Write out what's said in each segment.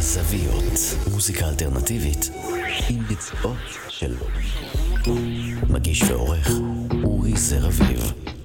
בזוויות. מוזיקה אלטרנטיבית עם ביצועות של מגיש ועורך אורי זרביב. Mississippi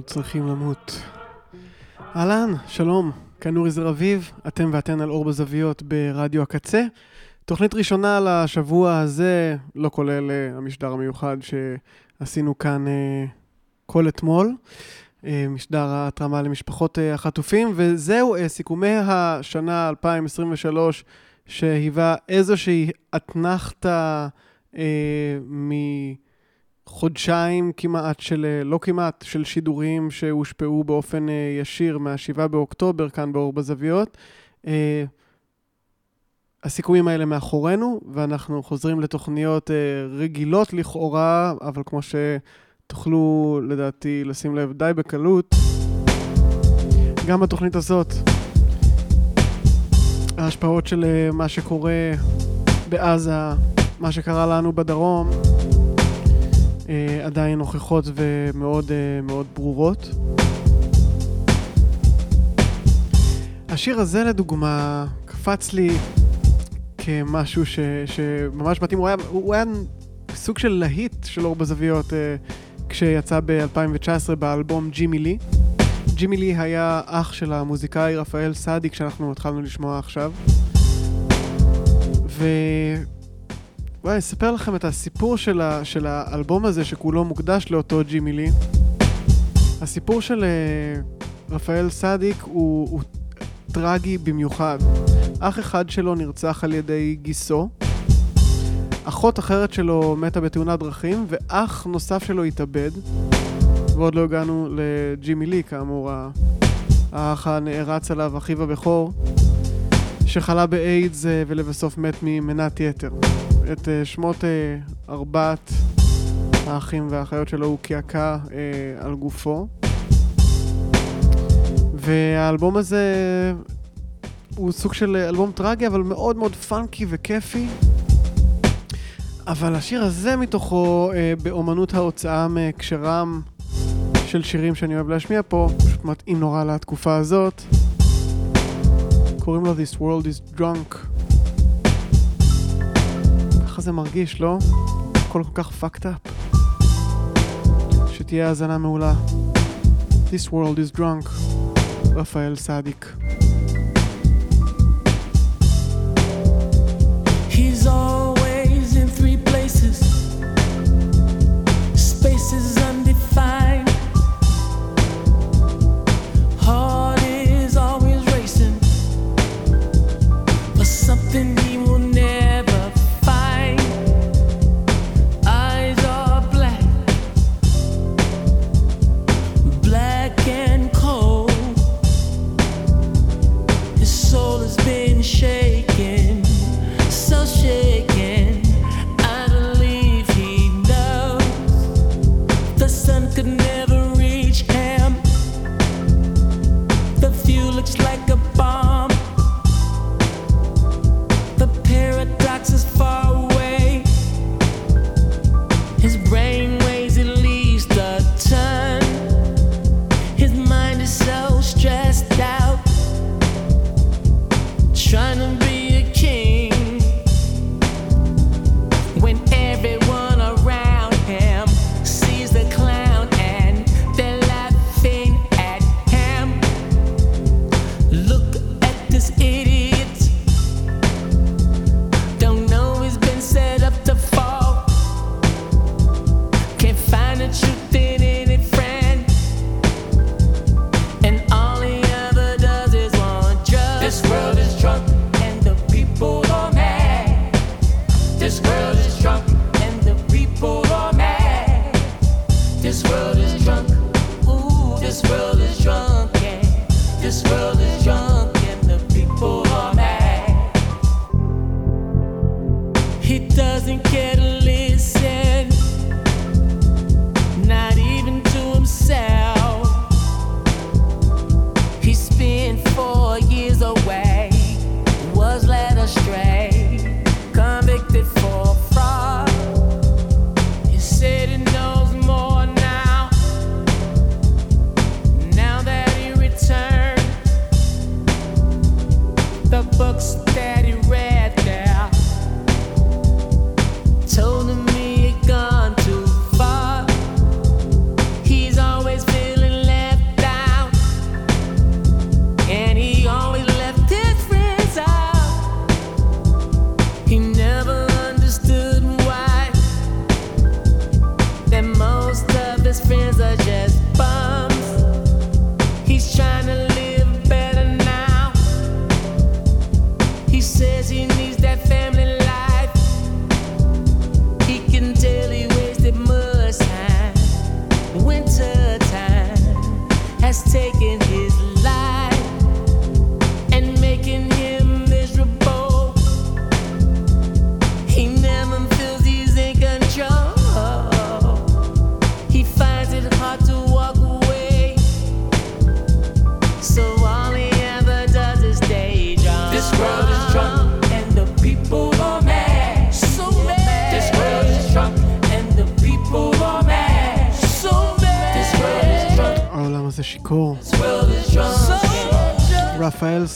עוד צריכים למות. אהלן, שלום, כאן אורי זר אביב, אתם ואתן על אור בזוויות ברדיו הקצה. תוכנית ראשונה לשבוע הזה, לא כולל אה, המשדר המיוחד שעשינו כאן אה, כל אתמול, אה, משדר ההתרמה למשפחות אה, החטופים, וזהו אה, סיכומי השנה 2023, שהיווה איזושהי אתנחתא אה, מ... חודשיים כמעט של, אה, לא כמעט, של שידורים שהושפעו באופן אה, ישיר מה-7 באוקטובר כאן באור בזוויות. אה, הסיכומים האלה מאחורינו, ואנחנו חוזרים לתוכניות רגילות לכאורה, אבל כמו שתוכלו לדעתי לשים לב די בקלות, גם בתוכנית הזאת, ההשפעות של מה שקורה בעזה מה שקרה לנו בדרום עדיין נוכחות ומאוד אה, מאוד ברורות. השיר הזה לדוגמה קפץ לי כמשהו ש, שממש מתאים, הוא היה, הוא היה סוג של להיט של אור בזוויות אה, כשיצא ב-2019 באלבום ג'ימי לי. ג'ימי לי היה אח של המוזיקאי רפאל סעדי כשאנחנו התחלנו לשמוע עכשיו. ו... אני אספר לכם את הסיפור של, ה... של האלבום הזה שכולו מוקדש לאותו ג'ימי לי. הסיפור של אה, רפאל סעדיק הוא, הוא טרגי במיוחד. אח אחד שלו נרצח על ידי גיסו, אחות אחרת שלו מתה בתאונת דרכים, ואח נוסף שלו התאבד. ועוד לא הגענו לג'ימי לי, כאמור, האח הנערץ עליו, אחיו הבכור, שחלה באיידס אה, ולבסוף מת ממנת יתר. את אה, שמות אה, ארבעת האחים והאחיות שלו הוא קעקע על גופו. והאלבום הזה הוא סוג של אלבום טרגי, אבל מאוד מאוד פאנקי וכיפי. אבל השיר הזה מתוכו, אה, באומנות ההוצאה מהקשרם של שירים שאני אוהב להשמיע פה, פשוט מתאים נורא לתקופה הזאת. קוראים לו This World is Drunk. ככה זה מרגיש, לא? הכל כל כך fucked up. שתהיה האזנה מעולה. This World is Drunk. רפאל places, spaces says he needs that. face.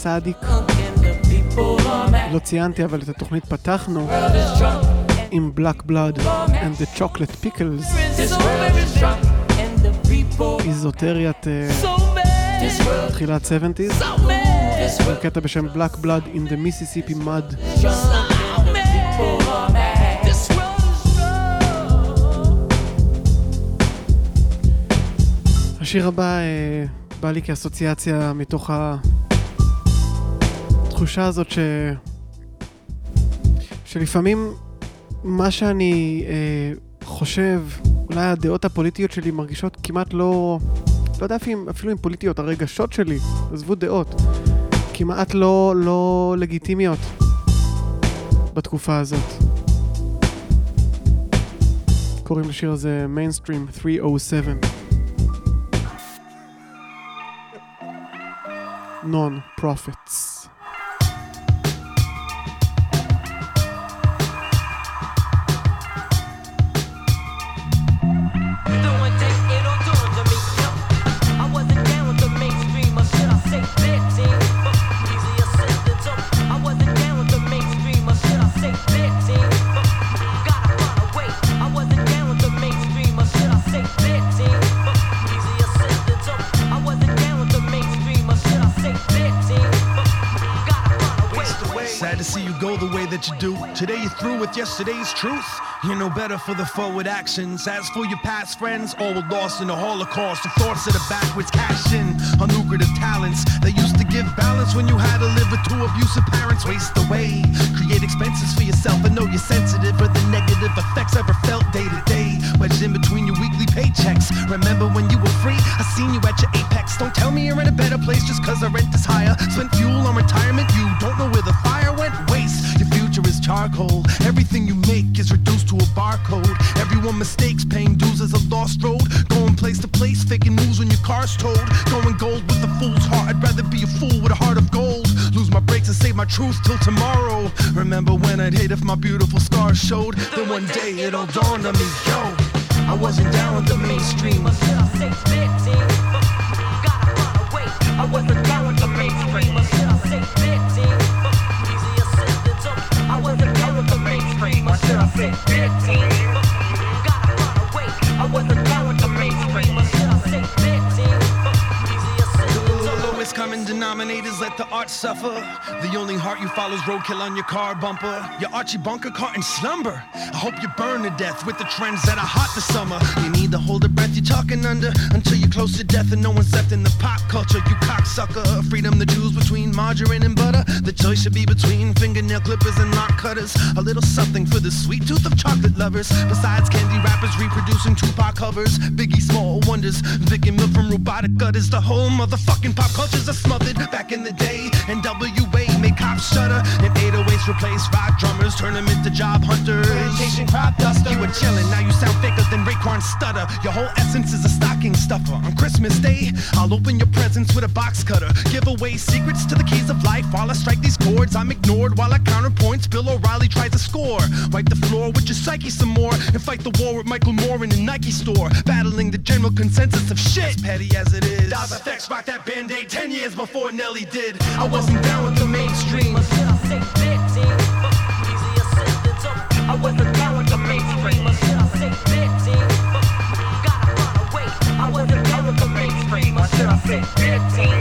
סעדיק. לא ציינתי, אבל את התוכנית פתחנו עם Black Blood and the Chocolate Pickles, איזוטריית אה, תחילת 70's, so mad. This עם קטע בשם Black Blood in the Mississippi Mud. השיר הבא אה, בא לי כאסוציאציה מתוך התחושה הזאת ש... שלפעמים מה שאני אה, חושב, אולי הדעות הפוליטיות שלי מרגישות כמעט לא... לא יודע אפילו, אפילו אם פוליטיות, הרגשות שלי, עזבו דעות, כמעט לא, לא לגיטימיות בתקופה הזאת. קוראים לשיר הזה מיינסטרים 307. non-profits. Through with yesterday's truth. You're no better for the forward actions. As for your past friends, all were lost in the Holocaust. The thoughts of the backwards cash in on lucrative talents that used to give balance when you had to live with two abusive parents. Waste away, create expenses for yourself. I know you're sensitive, but the negative effects ever felt day to day. Wedged in between your weekly paychecks. Remember when you were free? I seen you at your apex. Don't tell me you're in a better place just cause the rent is higher. Spent fuel on retirement, you don't know where the fire went. Waste, is charcoal. Everything you make is reduced to a barcode. Everyone mistakes paying dues as a lost road. Going place to place, faking moves when your car's towed. Going gold with a fool's heart. I'd rather be a fool with a heart of gold. Lose my brakes and save my truth till tomorrow. Remember when I'd hate if my beautiful scars showed. Then one day it all dawned on me, yo. I wasn't down with the mainstream. I say their let the art suffer. The only heart you follow is roadkill on your car bumper. Your Archie Bunker caught in slumber. I hope you burn to death with the trends that are hot this summer. You need to hold a breath you're talking under until you're close to death and no one's left in the pop culture. You cocksucker. Freedom to choose between margarine and butter. The choice should be between fingernail clippers and lock cutters. A little something for the sweet tooth of chocolate lovers. Besides candy wrappers reproducing Tupac covers. Biggie Small Wonders. Vicky Milk from Robotic Gutters. The whole motherfucking pop cultures are smothered. Back in the day, NWA made cops shudder. And 808s replaced rock drummers. Turn them into job hunters. Plantation crop duster. You were chilling, now you sound faker than Raekwon Stutter. Your whole essence is a stocking stuffer. On Christmas Day, I'll open your presents with a box cutter. Give away secrets to the keys of life while I strike these chords. I'm ignored while I counter points. Bill O'Reilly tries to score. Wipe the floor with your psyche some more and fight the war with Michael Moore in the Nike store. Battling the general consensus of shit. As petty as it is. Daz effects rocked that band-aid 10 years before Nelly did did. I wasn't down with the mainstream. I wasn't down with the mainstream. I wasn't down with the mainstream. I said I said 15.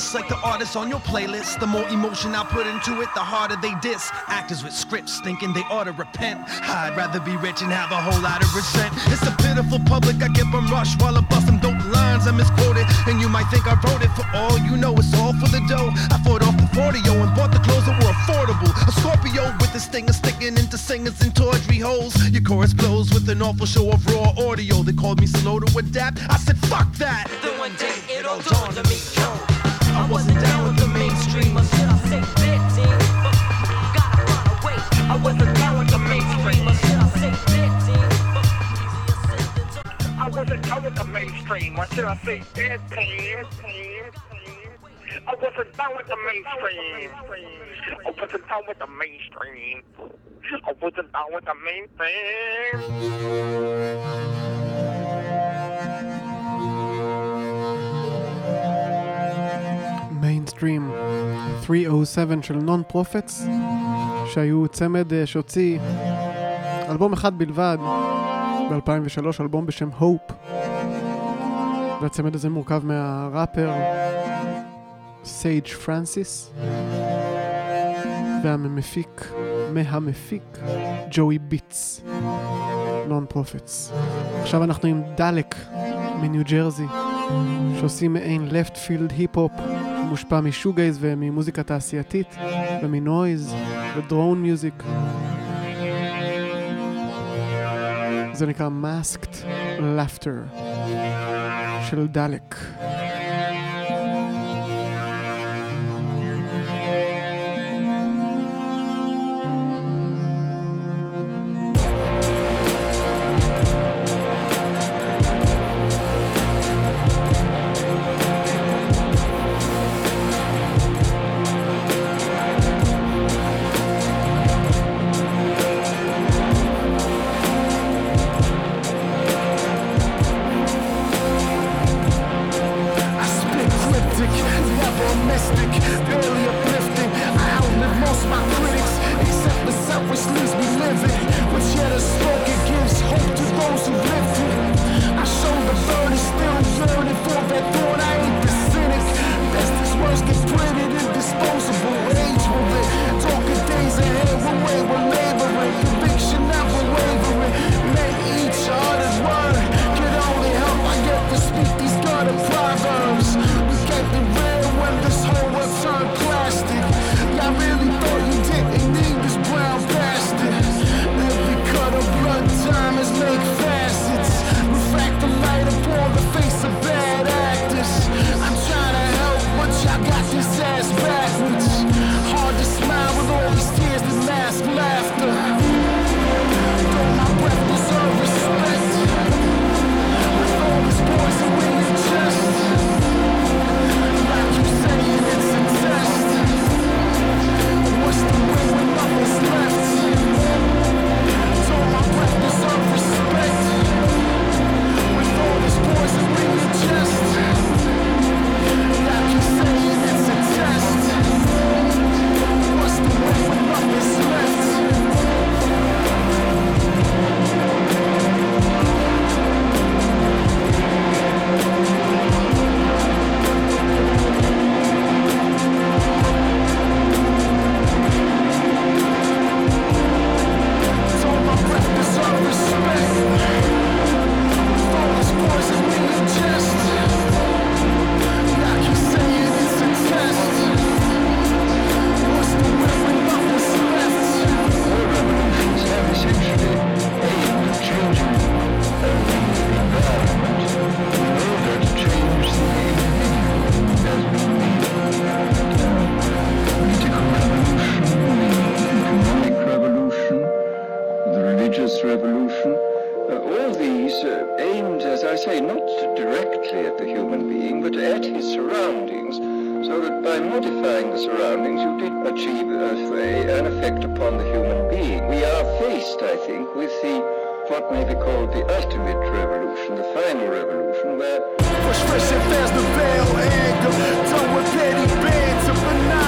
Famous like the artists on your playlist. The more emotion I put into it, the harder they diss. Actors with scripts thinking they ought to repent. I'd rather be rich and have a whole lot of resent. It's a pitiful public, I give them rush while I bust them dope lines I misquoted. And you might think I wrote it for all you know, it's all for the dough. I fought off the 40 and bought the clothes that were affordable. A Scorpio with this thing sticking into singers and tawdry holes. Your chorus blows with an awful show of raw audio. They called me slow to adapt. I said, fuck that. Then one day it all dawned on me, wasn't down with the mainstream, or should I say their team? Gotta run away. I wasn't down with the mainstream, or should I say their team? I wasn't down with the mainstream, or should I say their team? I wasn't down with the mainstream. I wasn't down with the mainstream. I wasn't down with the mainstream. Stream 307 של Non-Prophets, שהיו צמד אה, שהוציא אלבום אחד בלבד ב-2003, אלבום בשם Hope. והצמד הזה מורכב מהראפר Sage Francis והמפיק, מהמפיק, Joe Beats, Non-Prophets. עכשיו אנחנו עם דלק מניו ג'רזי, שעושים מעין לפט פילד היפ-הופ. הוא מושפע משוגייז וממוזיקה תעשייתית ומנויז ודרון מיוזיק. זה נקרא Masked Laughter של דלק. my critics, except the selfishness leaves me living, With yet a smoke, it gives hope to those who live it. I show the burn is still burning for that thought. I ain't the cynic. Best this worst get printed and disposable. Age will live. Talking days ahead, we'll we'll called the ultimate revolution, the final revolution, where... Push fresh and the veil, anger, done with petty bands of banana.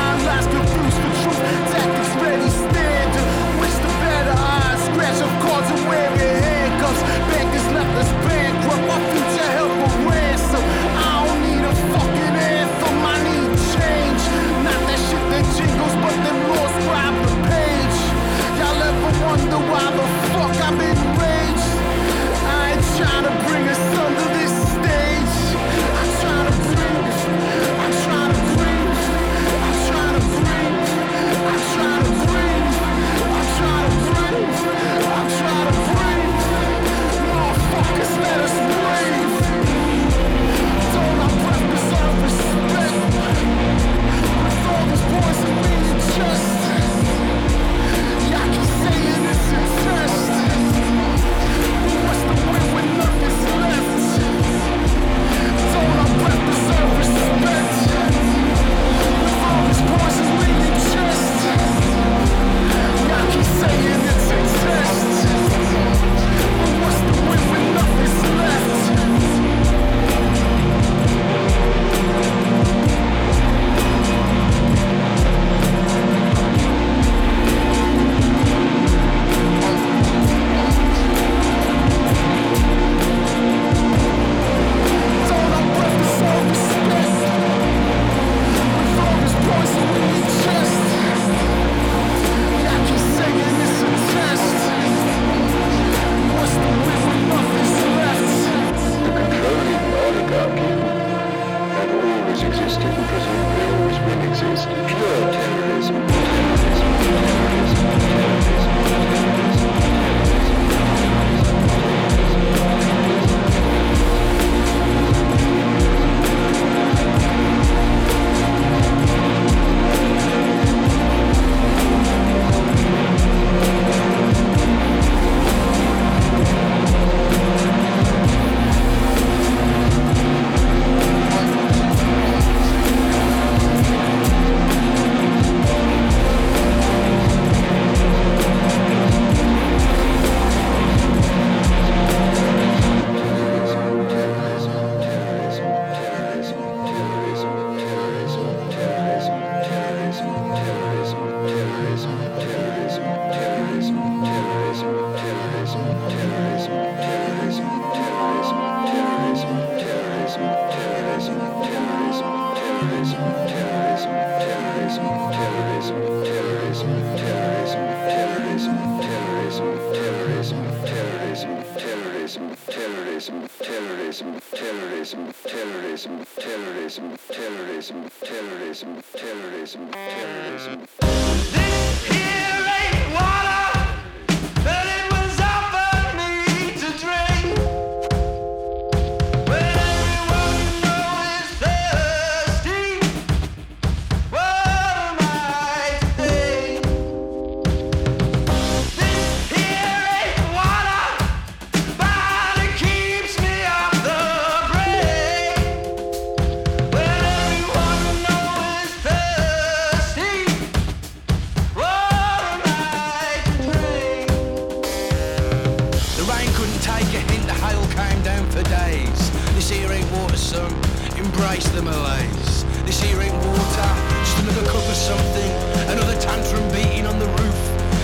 face the malaise. This earache water, just another cup of something, another tantrum beating on the roof.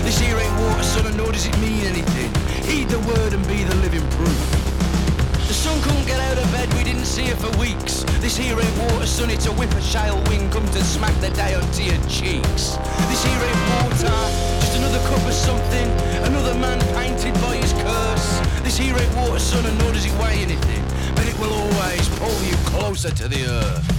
This here ain't water, son, and nor does it mean anything. Heed the word and be the living proof. The sun couldn't get out of bed, we didn't see it for weeks. This here ain't water, son, it's a whippershail wind come to smack the day onto your cheeks. This here ain't water, just another cup of something, another man painted by his curse. This here ain't water, son, and nor does it weigh anything but it will always pull you closer to the earth.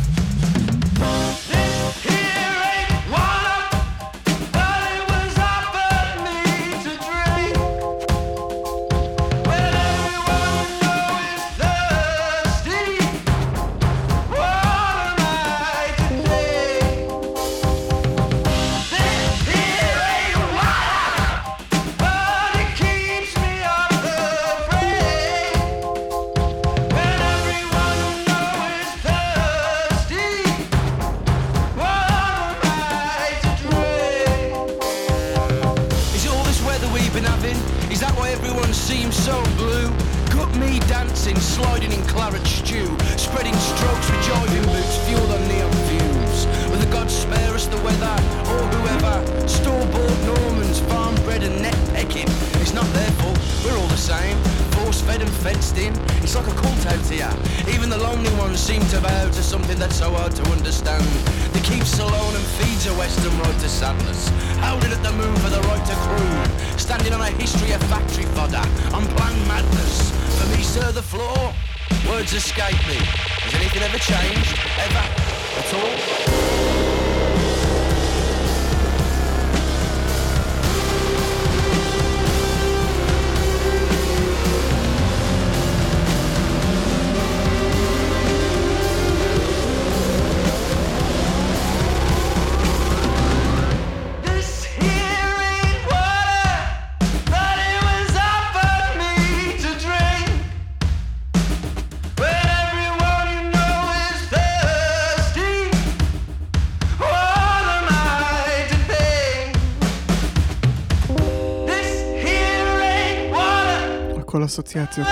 אסוציאציות.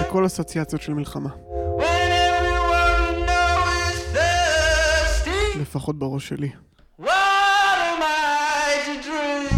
הכל אסוציאציות של מלחמה. לפחות בראש שלי. What am I to dream?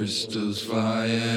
crystals fire.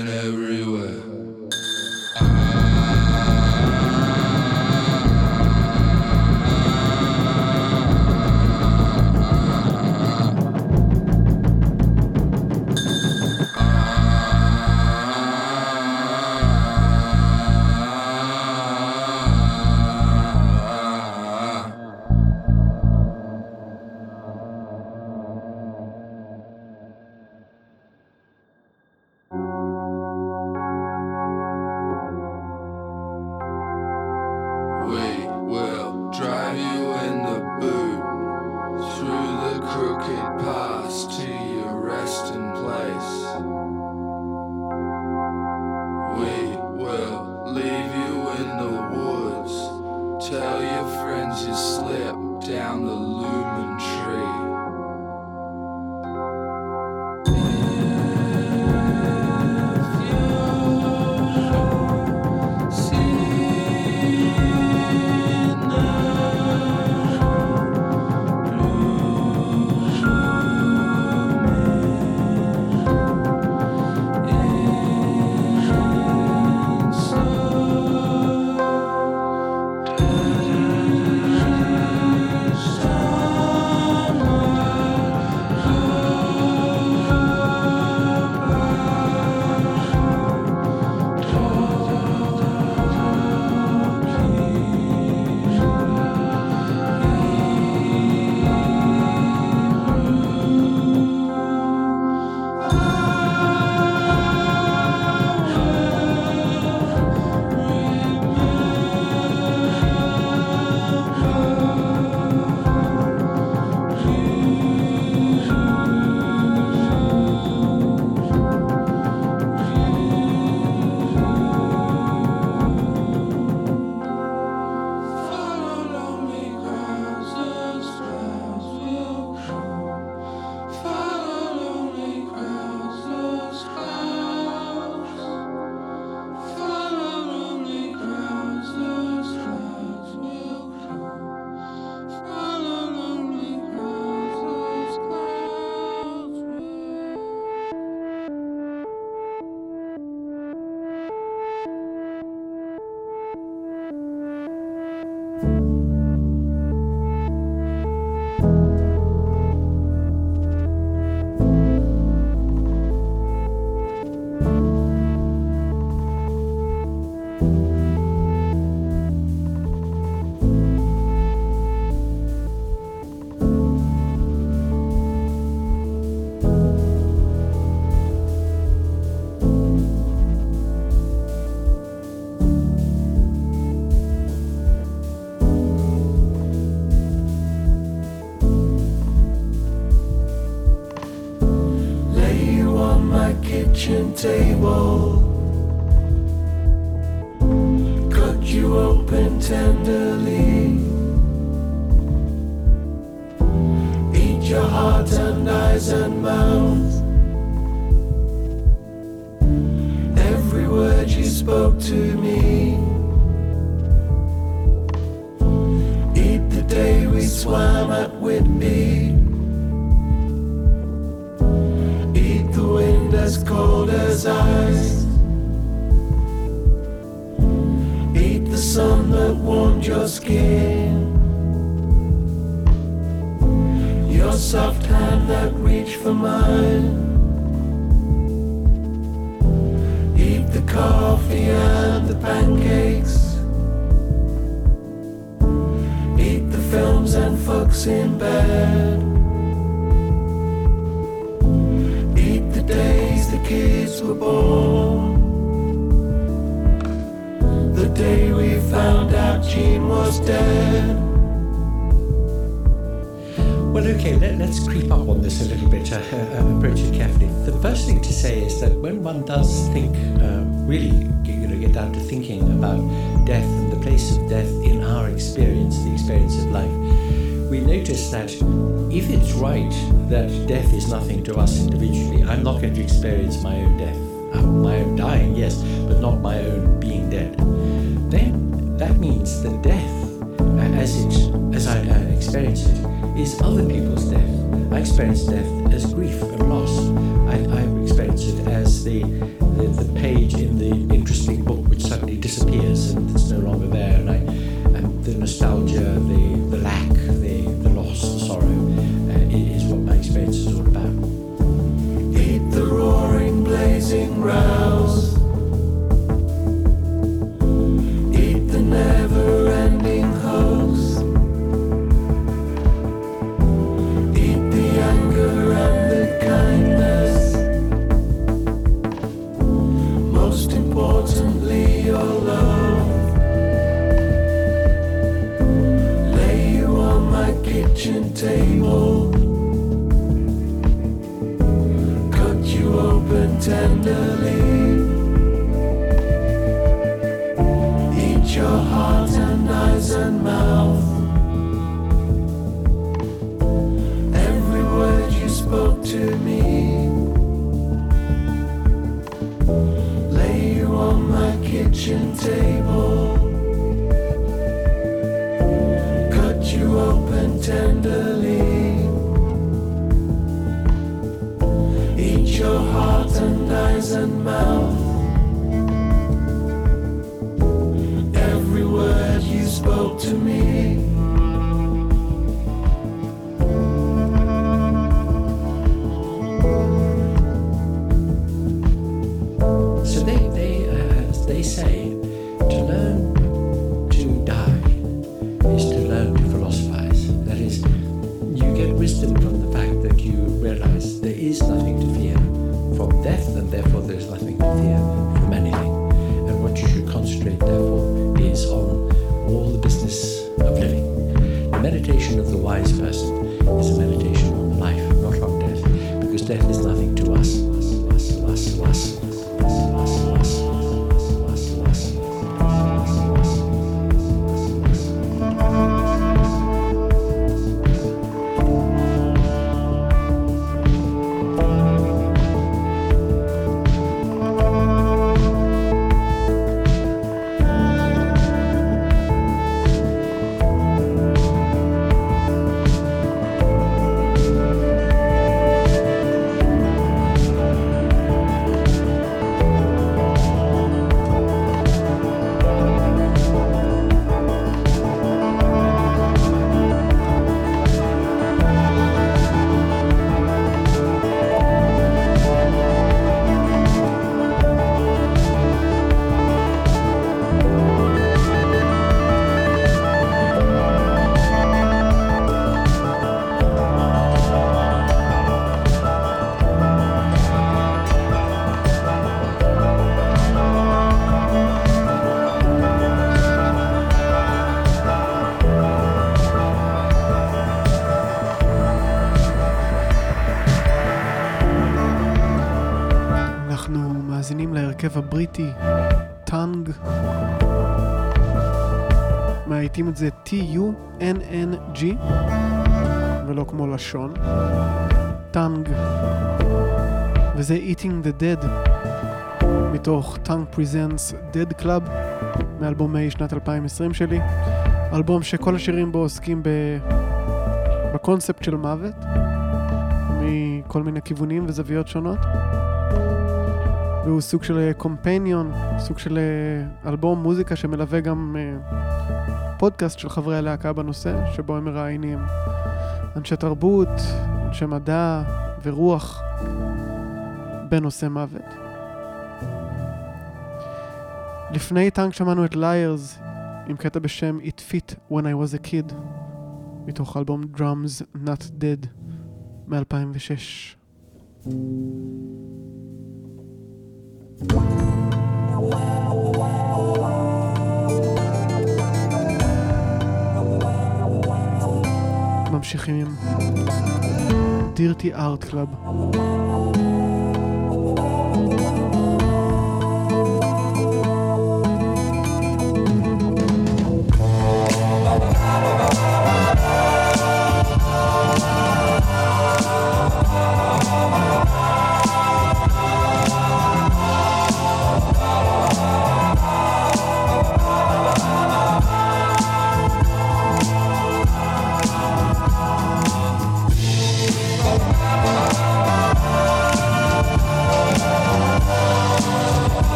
Table. Cut you open tenderly. Eat your heart and eyes and mouth. Every word you spoke to me. Eat the day we swam at Whitby. As cold as ice. Eat the sun that warmed your skin. Your soft hand that reached for mine. Eat the coffee and the pancakes. Eat the films and fucks in bed. The kids were born. The day we found out Jean was dead. Well, okay, let, us creep up on this a little bit, uh, uh, approach it carefully. The first thing to say is that when one does think, uh, really, you know, get down to thinking about death and the place of death in our experience, the experience of life, we notice that if it's right that death is nothing to us individually, I'm not going to experience my own death, uh, my own dying, yes, but not my own being dead. Then that means that death, as it, as I uh, experience it, is other people's death. I experience death as grief and loss. I, I experience it as the, the the page in the interesting book which suddenly disappears and it's no longer there, and I and the nostalgia, the the lack, להרכב הבריטי Tunng. מאייתים את זה T-U-N-N-G, ולא כמו לשון. Tunng. וזה Eating the Dead, מתוך Tunng Presents Dead Club, מאלבומי שנת 2020 שלי. אלבום שכל השירים בו עוסקים ב... בקונספט של מוות, מכל מיני כיוונים וזוויות שונות. והוא סוג של קומפניון, סוג של אה, אלבום מוזיקה שמלווה גם אה, פודקאסט של חברי הלהקה בנושא, שבו הם מראיינים אנשי תרבות, אנשי מדע ורוח בנושא מוות. לפני טנק שמענו את ליירס עם קטע בשם It Fit When I Was a Kid, מתוך אלבום Drums Not Dead מ-2006. ממשיכים עם Dirty Art Club.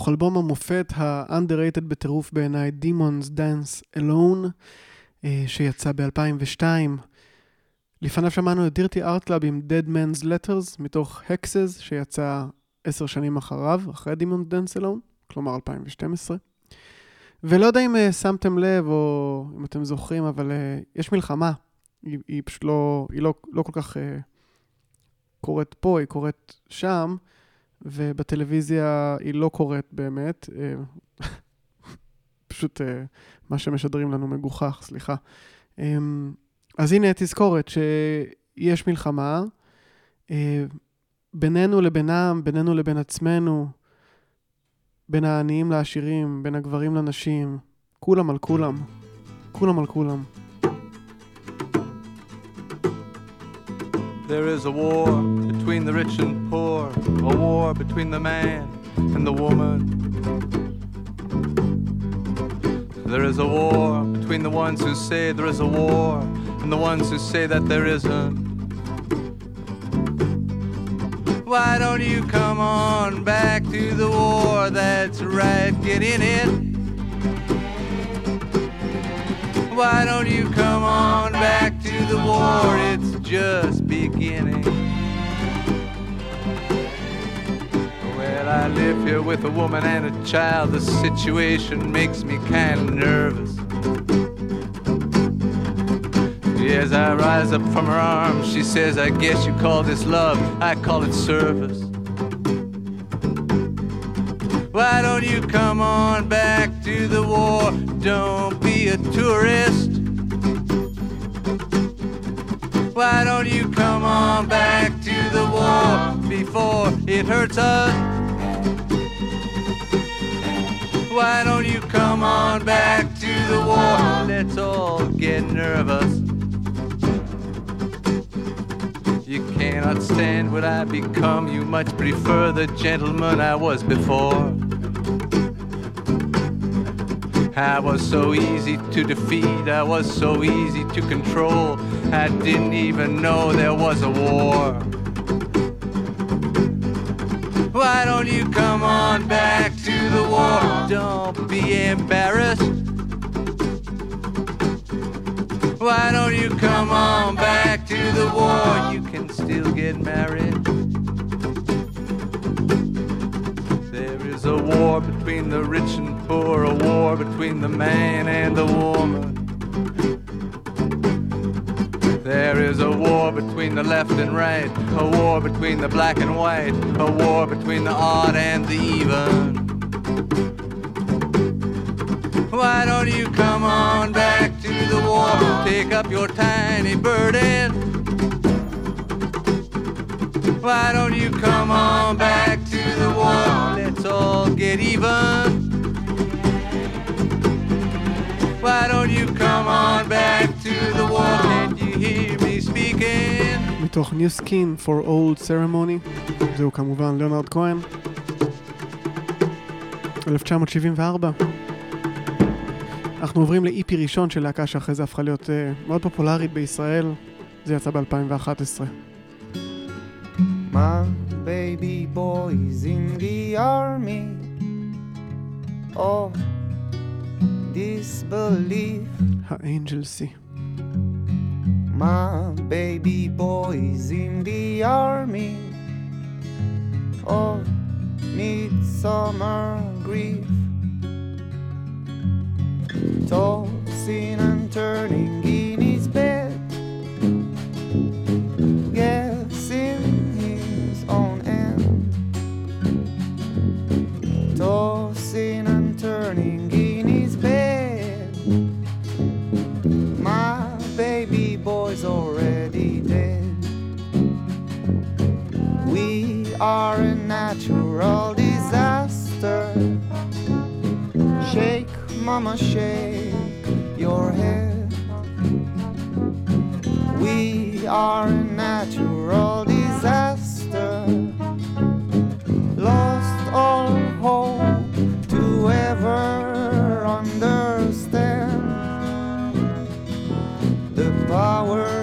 מתוך אלבום המופת ה-underrated בטירוף בעיניי, Demons Dance Alone, אה, שיצא ב-2002. לפניו שמענו את Dirty Art Club עם Dead Man's Letters, מתוך Hexes, שיצא עשר שנים אחריו, אחרי Demons Dance Alone, כלומר 2012. ולא יודע אם אה, שמתם לב, או אם אתם זוכרים, אבל אה, יש מלחמה. היא, היא פשוט לא, היא לא, לא כל כך אה, קורית פה, היא קורית שם. ובטלוויזיה היא לא קורית באמת. אה, פשוט אה, מה שמשדרים לנו מגוחך, סליחה. אה, אז הנה תזכורת שיש מלחמה בינינו לבינם, בינינו לבין עצמנו, בין העניים לעשירים, בין הגברים לנשים, כולם על כולם. כולם על כולם. There is a war between the rich and poor, a war between the man and the woman. There is a war between the ones who say there is a war and the ones who say that there isn't. Why don't you come on back to the war? That's right, get in it. Why don't you come on back to the war? It's just beginning. Well, I live here with a woman and a child. The situation makes me kind of nervous. As I rise up from her arms, she says, I guess you call this love, I call it service. Why don't you come on back to the war? Don't be a tourist. Why don't you come on back to the war before it hurts us? Why don't you come on back to the war? Let's all get nervous. You cannot stand what I become. You much prefer the gentleman I was before. I was so easy to defeat, I was so easy to control. I didn't even know there was a war. Why don't you come on back to the war? Don't be embarrassed. Why don't you come on back to the war? You can still get married. There is a war between the rich and poor, a war between the man and the woman. There is a war between the left and right, a war between the black and white, a war between the odd and the even. Why don't you come on back to the war? Take up your tiny burden. Why don't you come on back to the war? Let's all get even. Why don't you come on back to the war? מתוך New Skin for Old Ceremony, זהו כמובן ליאונרד כהן, 1974. אנחנו עוברים לאיפי ראשון של להקה שאחרי זה הפכה להיות uh, מאוד פופולרית בישראל, זה יצא ב-2011. My baby boy's in the army of disbelief. האנג'ל סי. My baby boy's in the army. Oh, of midsummer grief. Tossing and turning in his bed, guessing are a natural disaster. Shake, mama, shake your head. We are a natural disaster. Lost all hope to ever understand the powers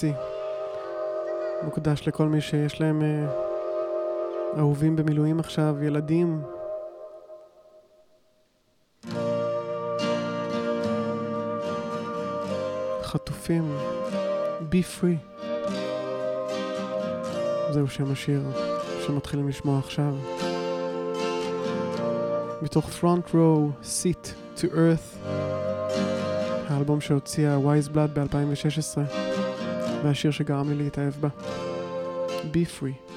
טקסי, מוקדש לכל מי שיש להם אה, אהובים במילואים עכשיו, ילדים, חטופים, Be Free. זהו שם השיר שמתחילים לשמוע עכשיו. מתוך Front Row Seat to Earth האלבום שהוציאה וייזבלאט ב-2016. והשיר שגרם לי להתאהב בה. Be free.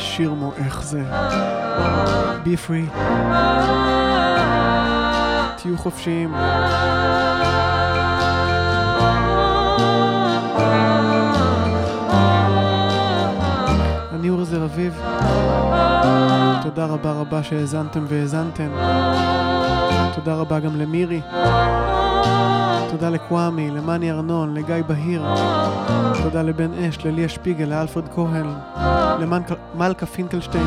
שיר מועך זה? בי פרי. תהיו חופשיים. אני אור זר אביב. תודה רבה רבה שהאזנתם והאזנתם. תודה רבה גם למירי. תודה לקוואמי, למאני ארנון, לגיא בהיר. תודה לבן אש, לליה שפיגל, לאלפרד כהן, למלכה פינקלשטיין.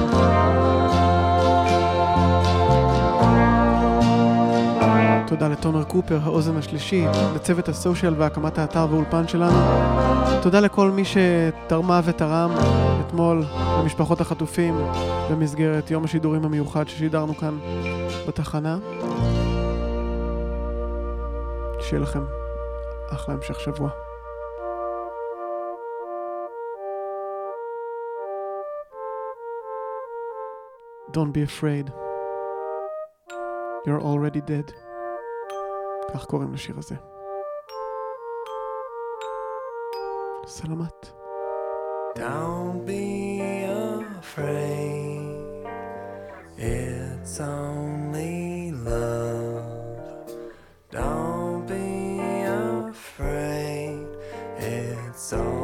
תודה לתומר קופר, האוזן השלישי, לצוות הסושיאל והקמת האתר והאולפן שלנו. תודה לכל מי שתרמה ותרם אתמול למשפחות החטופים במסגרת יום השידורים המיוחד ששידרנו כאן בתחנה. שיהיה לכם אחלה המשך שבוע. Don't be afraid. You're already dead. כך קוראים לשיר הזה. סלמת. Don't be afraid, it's only love. Don't So.